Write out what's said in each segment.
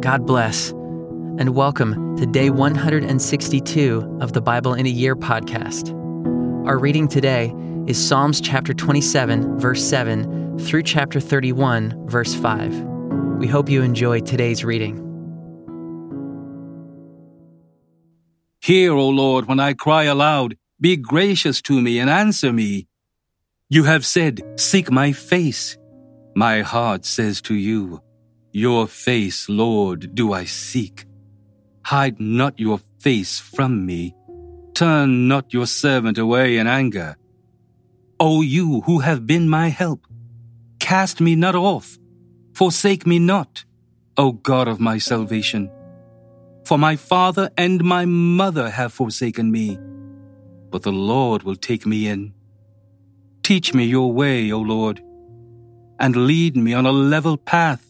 God bless, and welcome to day 162 of the Bible in a Year podcast. Our reading today is Psalms chapter 27, verse 7 through chapter 31, verse 5. We hope you enjoy today's reading. Hear, O Lord, when I cry aloud. Be gracious to me and answer me. You have said, Seek my face. My heart says to you, Your face, Lord, do I seek. Hide not your face from me. Turn not your servant away in anger. O you who have been my help, cast me not off, forsake me not, O God of my salvation. For my father and my mother have forsaken me, but the Lord will take me in. Teach me your way, O Lord, and lead me on a level path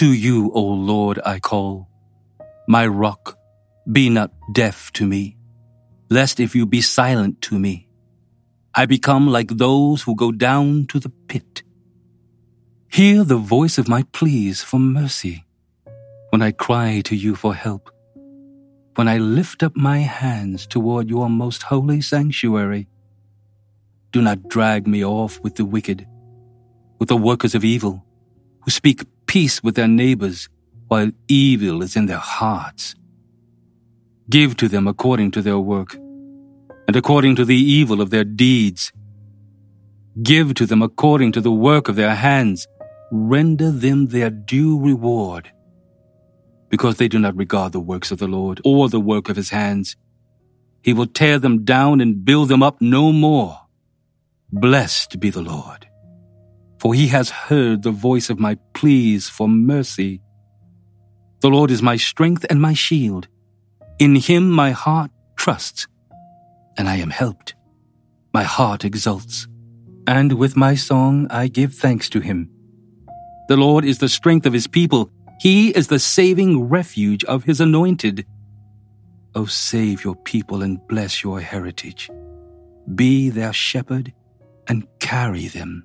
To you, O Lord, I call. My rock, be not deaf to me lest if you be silent to me, I become like those who go down to the pit. Hear the voice of my pleas for mercy when I cry to you for help, when I lift up my hands toward your most holy sanctuary. Do not drag me off with the wicked, with the workers of evil, who speak peace with their neighbors while evil is in their hearts. Give to them according to their work, and according to the evil of their deeds. Give to them according to the work of their hands. Render them their due reward. Because they do not regard the works of the Lord or the work of his hands. He will tear them down and build them up no more. Blessed be the Lord, for he has heard the voice of my pleas for mercy. The Lord is my strength and my shield. In him my heart trusts, and I am helped. My heart exults, and with my song I give thanks to him. The Lord is the strength of his people. He is the saving refuge of his anointed. O save your people and bless your heritage. Be their shepherd and carry them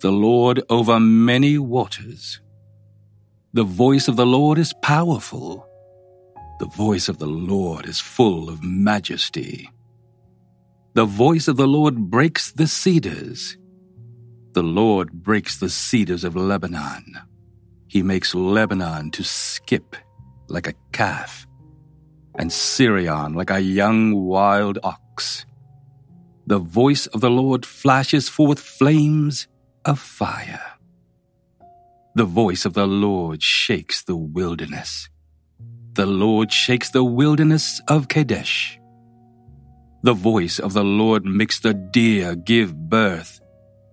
The Lord over many waters. The voice of the Lord is powerful. The voice of the Lord is full of majesty. The voice of the Lord breaks the cedars. The Lord breaks the cedars of Lebanon. He makes Lebanon to skip like a calf, and Sirion like a young wild ox. The voice of the Lord flashes forth flames of fire. The voice of the Lord shakes the wilderness. The Lord shakes the wilderness of Kadesh. The voice of the Lord makes the deer give birth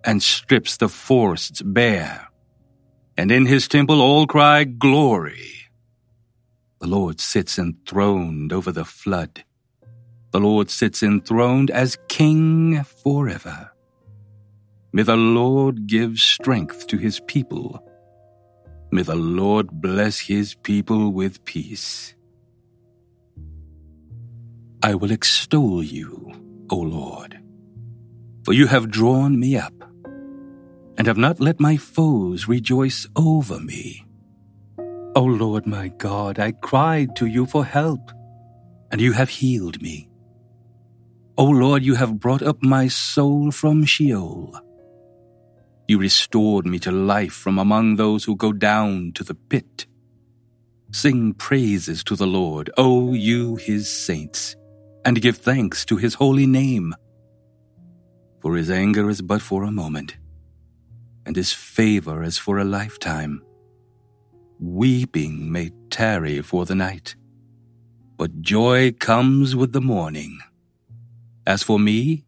and strips the forests bare. And in his temple all cry, Glory. The Lord sits enthroned over the flood. The Lord sits enthroned as King forever. May the Lord give strength to his people. May the Lord bless his people with peace. I will extol you, O Lord, for you have drawn me up, and have not let my foes rejoice over me. O Lord my God, I cried to you for help, and you have healed me. O Lord, you have brought up my soul from Sheol. You restored me to life from among those who go down to the pit. Sing praises to the Lord, O you his saints, and give thanks to his holy name. For his anger is but for a moment, and his favor is for a lifetime. Weeping may tarry for the night, but joy comes with the morning. As for me,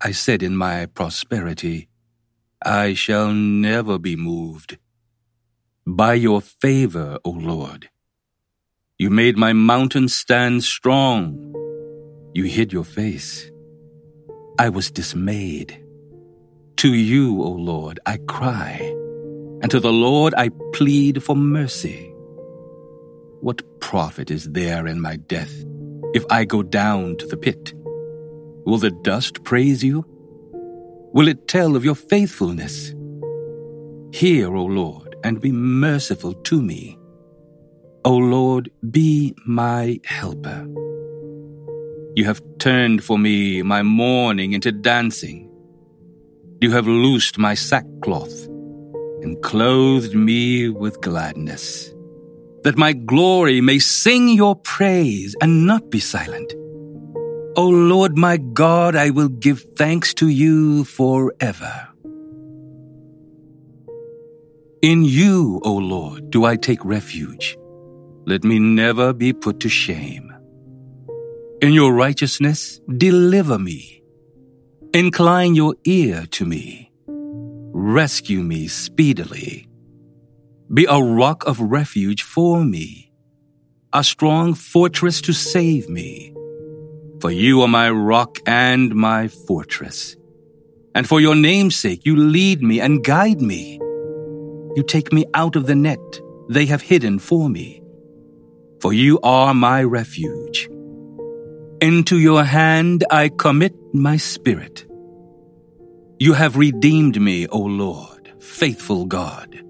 I said in my prosperity, I shall never be moved. By your favor, O Lord, you made my mountain stand strong. You hid your face. I was dismayed. To you, O Lord, I cry, and to the Lord I plead for mercy. What profit is there in my death if I go down to the pit? Will the dust praise you? Will it tell of your faithfulness? Hear, O Lord, and be merciful to me. O Lord, be my helper. You have turned for me my mourning into dancing. You have loosed my sackcloth and clothed me with gladness, that my glory may sing your praise and not be silent. O Lord my God, I will give thanks to you forever. In you, O Lord, do I take refuge. Let me never be put to shame. In your righteousness, deliver me. Incline your ear to me. Rescue me speedily. Be a rock of refuge for me, a strong fortress to save me for you are my rock and my fortress. And for your name's sake, you lead me and guide me. You take me out of the net they have hidden for me. For you are my refuge. Into your hand I commit my spirit. You have redeemed me, O Lord, faithful God.